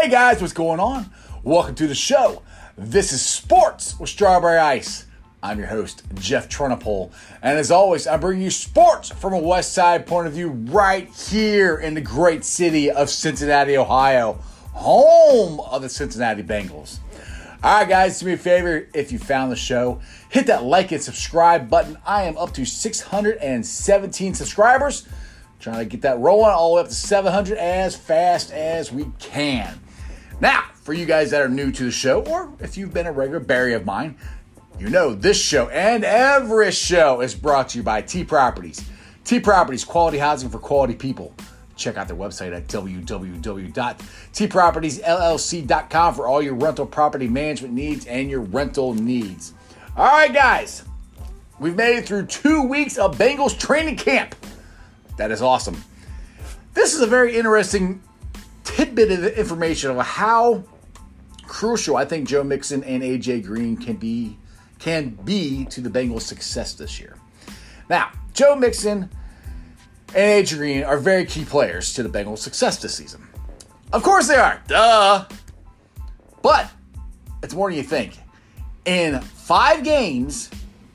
Hey guys, what's going on? Welcome to the show. This is Sports with Strawberry Ice. I'm your host, Jeff Trunapole. And as always, I bring you sports from a West Side point of view right here in the great city of Cincinnati, Ohio, home of the Cincinnati Bengals. All right, guys, do me a favor if you found the show, hit that like and subscribe button. I am up to 617 subscribers. Trying to get that rolling all the way up to 700 as fast as we can. Now, for you guys that are new to the show, or if you've been a regular berry of mine, you know this show and every show is brought to you by T Properties. T Properties, quality housing for quality people. Check out their website at www.tpropertiesllc.com for all your rental property management needs and your rental needs. All right, guys, we've made it through two weeks of Bengals training camp. That is awesome. This is a very interesting tidbit of information of how crucial I think Joe Mixon and AJ Green can be can be to the Bengals' success this year. Now, Joe Mixon and AJ Green are very key players to the Bengals' success this season. Of course they are. Duh. But it's more than you think. In five games,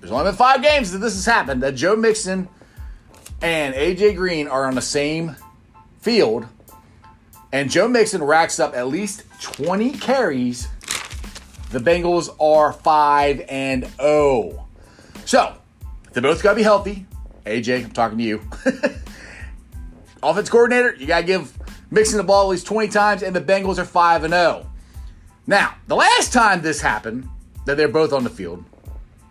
there's only been five games that this has happened, that Joe Mixon and AJ Green are on the same field, and Joe Mixon racks up at least 20 carries, the Bengals are 5 and 0. So, they both got to be healthy. AJ, I'm talking to you. Offense coordinator, you got to give Mixon the ball at least 20 times, and the Bengals are 5 and 0. Now, the last time this happened, that they're both on the field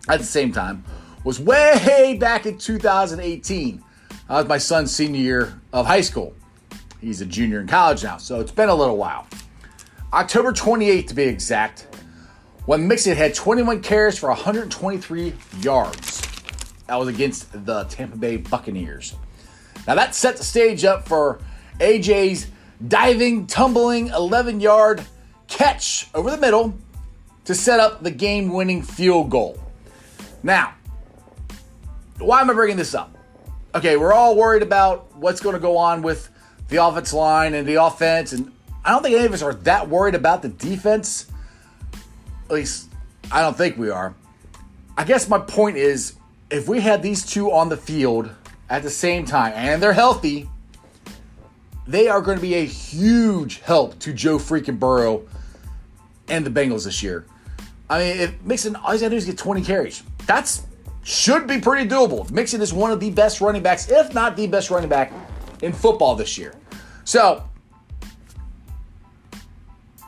at the same time, was way back in 2018. That was my son's senior year of high school. He's a junior in college now, so it's been a little while. October 28th to be exact, when Mixon had 21 carries for 123 yards. That was against the Tampa Bay Buccaneers. Now that set the stage up for AJ's diving, tumbling 11 yard catch over the middle to set up the game winning field goal. Now, why am I bringing this up? Okay, we're all worried about what's going to go on with the offense line and the offense, and I don't think any of us are that worried about the defense. At least, I don't think we are. I guess my point is if we had these two on the field at the same time and they're healthy, they are going to be a huge help to Joe freaking Burrow and the Bengals this year. I mean, if Mixon, all he's got to do is get 20 carries. That's should be pretty doable. Mixon is one of the best running backs, if not the best running back in football this year. So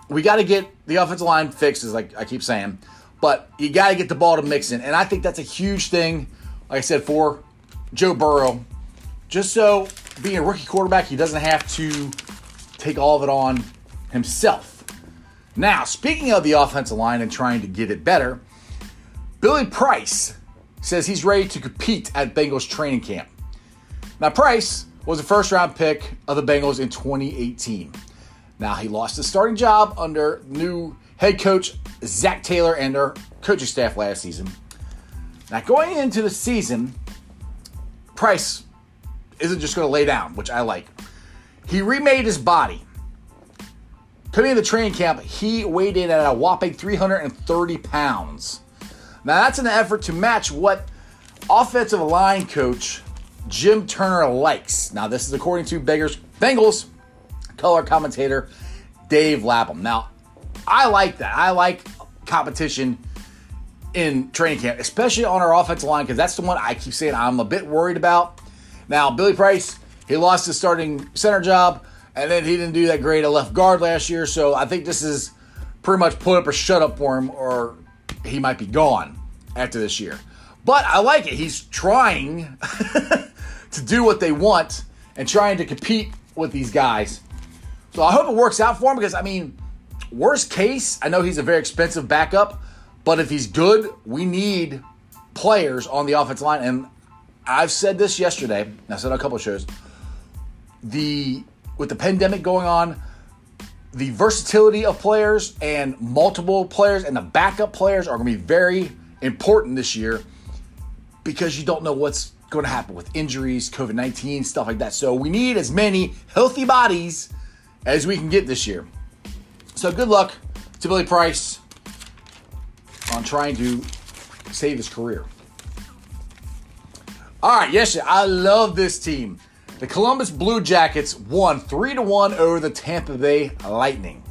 we got to get the offensive line fixed, as like I keep saying, but you got to get the ball to Mixon, and I think that's a huge thing. Like I said, for Joe Burrow, just so being a rookie quarterback, he doesn't have to take all of it on himself. Now, speaking of the offensive line and trying to get it better, Billy Price says he's ready to compete at Bengals training camp. Now, Price was a first round pick of the Bengals in 2018. Now, he lost his starting job under new head coach Zac Taylor and their coaching staff last season. Now, going into the season, Price isn't just going to lay down, which I like. He remade his body. Coming into training camp, he weighed in at a whopping 330 pounds. Now, that's an effort to match what offensive line coach Jim Turner likes. Now, this is according to Beggars, Bengals color commentator Dave Lapham. Now, I like that. I like competition in training camp, especially on our offensive line, because that's the one I keep saying I'm a bit worried about. Now, Billy Price, he lost his starting center job, and then he didn't do that great at left guard last year, so I think this is pretty much put up or shut up for him, or he might be gone after this year. But I like it. He's trying to do what they want and trying to compete with these guys. So I hope it works out for him because, I mean, worst case, I know he's a very expensive backup, but if he's good, we need players on the offensive line. And I've said this yesterday, I said on a couple of shows. The with the pandemic going on, the versatility of players and multiple players and the backup players are going to be very important this year because you don't know what's going to happen with injuries, COVID 19, stuff like that. So we need as many healthy bodies as we can get this year. So good luck to Billy Price on trying to save his career. All right, yes, I love this team. The Columbus Blue Jackets won 3 to 1 over the Tampa Bay Lightning.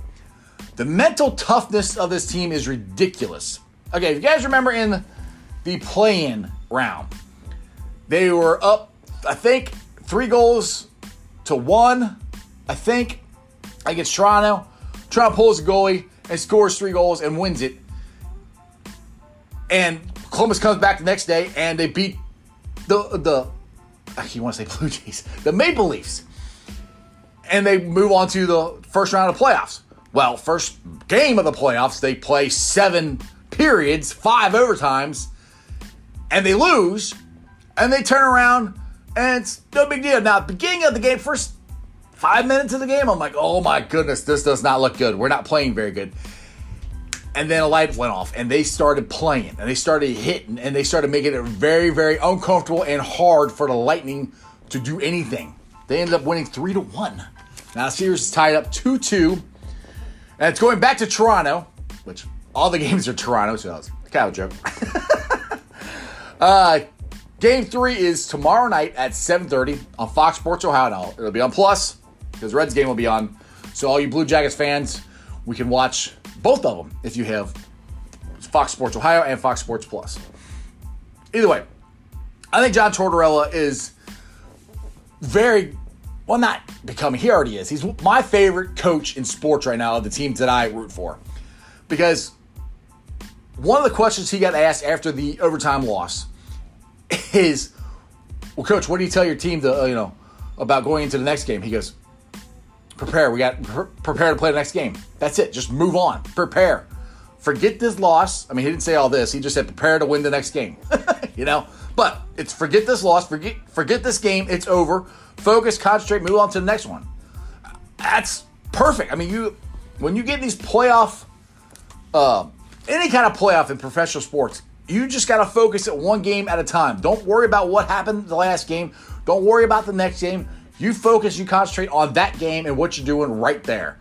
The mental toughness of this team is ridiculous. Okay, if you guys remember in the play in round, they were up, I think, three goals to one, I think, against Toronto. Toronto pulls a goalie and scores three goals and wins it. And Columbus comes back the next day and they beat the the you want to say Blue Jays, the Maple Leafs. And they move on to the first round of playoffs. Well, first game of the playoffs, they play seven periods, five overtimes, and they lose, and they turn around, and it's no big deal. Now, beginning of the game, first five minutes of the game, I'm like, oh my goodness, this does not look good. We're not playing very good. And then a light went off, and they started playing, and they started hitting, and they started making it very, very uncomfortable and hard for the Lightning to do anything. They ended up winning three to one. Now series is tied up two two, and it's going back to Toronto, which all the games are Toronto, so that's kind of a joke. uh, game three is tomorrow night at 7:30 on Fox Sports Ohio. It'll be on Plus because Reds game will be on. So all you Blue Jackets fans, we can watch both of them if you have Fox Sports Ohio and Fox Sports Plus. Either way, I think John Tortorella is very well, not becoming. He already is. He's my favorite coach in sports right now of the teams that I root for, because one of the questions he got asked after the overtime loss is, "Well, coach, what do you tell your team to uh, you know about going into the next game?" He goes, "Prepare. We got pre- prepare to play the next game. That's it. Just move on. Prepare. Forget this loss. I mean, he didn't say all this. He just said prepare to win the next game. you know, but it's forget this loss. Forget forget this game. It's over. Focus, concentrate, move on to the next one. That's perfect. I mean, you when you get these playoff." Uh, any kind of playoff in professional sports, you just got to focus at one game at a time. Don't worry about what happened the last game. Don't worry about the next game. You focus, you concentrate on that game and what you're doing right there.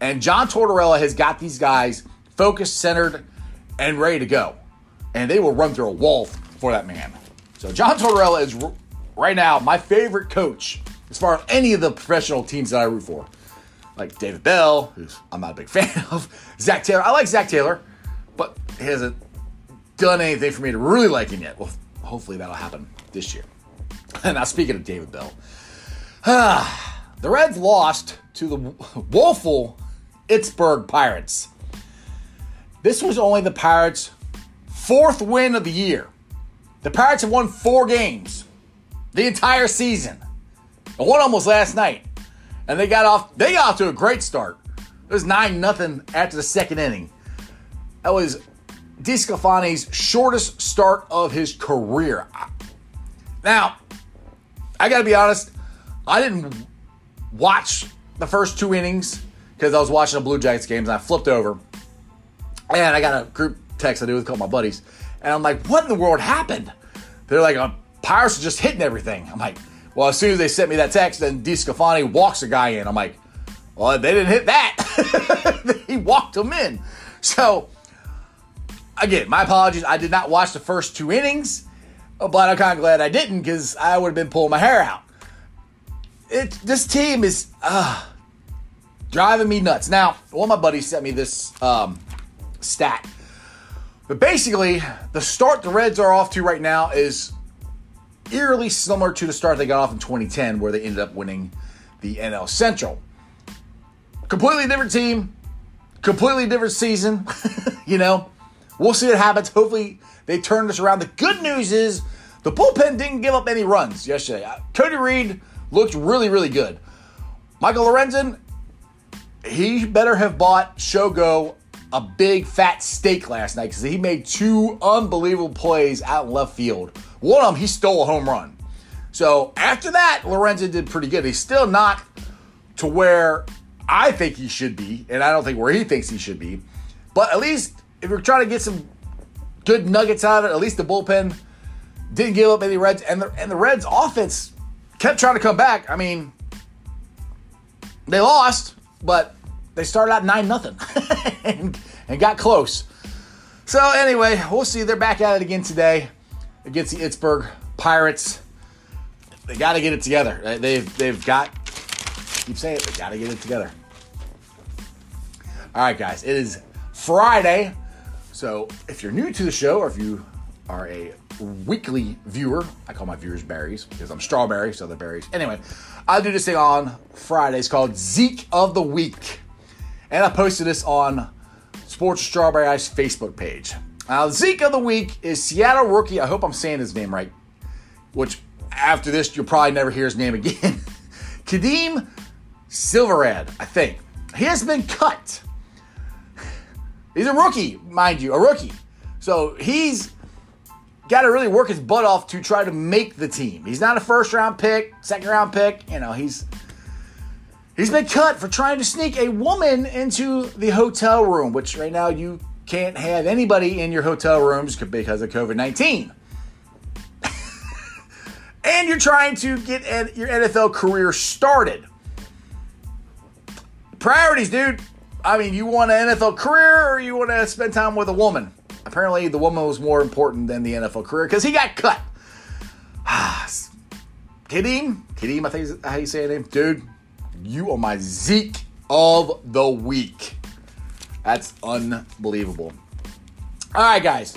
And John Tortorella has got these guys focused, centered, and ready to go. And they will run through a wall for that man. So John Tortorella is right now my favorite coach as far as any of the professional teams that I root for. Like David Bell, who's I'm not a big fan of. Zac Taylor. I like Zac Taylor but he hasn't done anything for me to really like him yet. Well, hopefully that'll happen this year. And now, speaking of David Bell, the Reds lost to the woeful Pittsburgh Pirates. This was only the Pirates' fourth win of the year. The Pirates have won four games the entire season. One almost last night. And they got off they got off to a great start. It was 9 nothing after the second inning. That was DeSclafani's shortest start of his career. Now, I got to be honest, I didn't watch the first two innings because I was watching the Blue Jackets games and I flipped over. And I got a group text I do with a couple of my buddies. And I'm like, what in the world happened? They're like, oh, Pirates are just hitting everything. I'm like, well, as soon as they sent me that text, then DeSclafani walks a guy in. I'm like, well, they didn't hit that. he walked him in. So again, my apologies. I did not watch the first two innings, but I'm kind of glad I didn't because I would have been pulling my hair out. It this team is uh, driving me nuts. Now, one of my buddies sent me this um, stat, but basically, the start the Reds are off to right now is eerily similar to the start they got off in 2010, where they ended up winning the NL Central. Completely different team, completely different season, you know. We'll see what happens. Hopefully, they turn this around. The good news is the bullpen didn't give up any runs yesterday. Uh, Cody Reed looked really, really good. Michael Lorenzen, he better have bought Shogo a big fat steak last night because he made two unbelievable plays out in left field. One of them, he stole a home run. So after that, Lorenzen did pretty good. He's still not to where I think he should be, and I don't think where he thinks he should be. But at least if you're trying to get some good nuggets out of it, at least the bullpen didn't give up any Reds, and the and the Reds offense kept trying to come back. I mean, they lost, but they started out nine nothing and, and got close. So anyway, we'll see. They're back at it again today against the Pittsburgh Pirates. They got to get it together. They've they've got. Keep saying it. They got to get it together. All right, guys. It is Friday, so if you're new to the show or if you are a weekly viewer, I call my viewers berries because I'm strawberry, so they're berries. Anyway, I do this thing on Fridays called Zeke of the Week, and I posted this on Sports Strawberry Ice Facebook page. Now, Zeke of the week is Seattle rookie. I hope I'm saying his name right. Which after this, you'll probably never hear his name again. Kadeem Silverad, I think. He has been cut. He's a rookie, mind you, a rookie. So he's got to really work his butt off to try to make the team. He's not a first round pick, second round pick. You know, he's He's been cut for trying to sneak a woman into the hotel room, which right now you can't have anybody in your hotel rooms because of COVID 19. and you're trying to get your NFL career started. Priorities, dude. I mean, you want an NFL career or you want to spend time with a woman? Apparently, the woman was more important than the NFL career because he got cut. Kadeem? Kadeem, I think how you say it name. Dude, you are my Zeke of the week. That's unbelievable. All right, guys.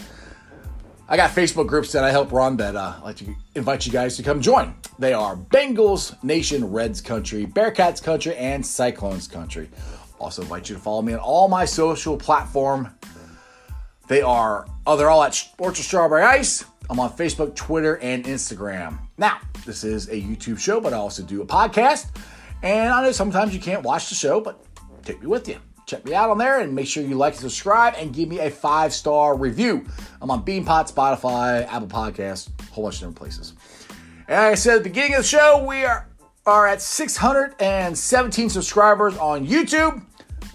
I got Facebook groups that I help run that uh, I like to invite you guys to come join. They are Bengals Nation, Reds Country, Bearcats Country, and Cyclones Country. Also invite you to follow me on all my social platform. They are, oh, they're all at Sports of Strawberry Ice. I'm on Facebook, Twitter, and Instagram. Now, this is a YouTube show, but I also do a podcast. And I know sometimes you can't watch the show, but take me with you. Check me out on there and make sure you like and subscribe and give me a five star review. I'm on Beanpot, Spotify, Apple Podcasts, a whole bunch of different places. And like I said at the beginning of the show, we are, are at 617 subscribers on YouTube.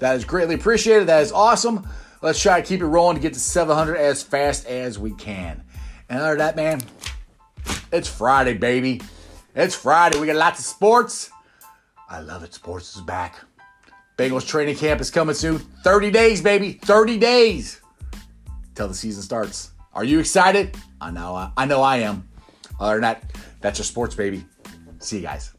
That is greatly appreciated. That is awesome. Let's try to keep it rolling to get to 700 as fast as we can. And other than that, man, it's Friday, baby. It's Friday. We got lots of sports. I love it. Sports is back. Bengals training camp is coming soon. 30 days, baby. 30 days till the season starts. Are you excited? I know I, I know I am. Other than that, that's your sports, baby. See you guys.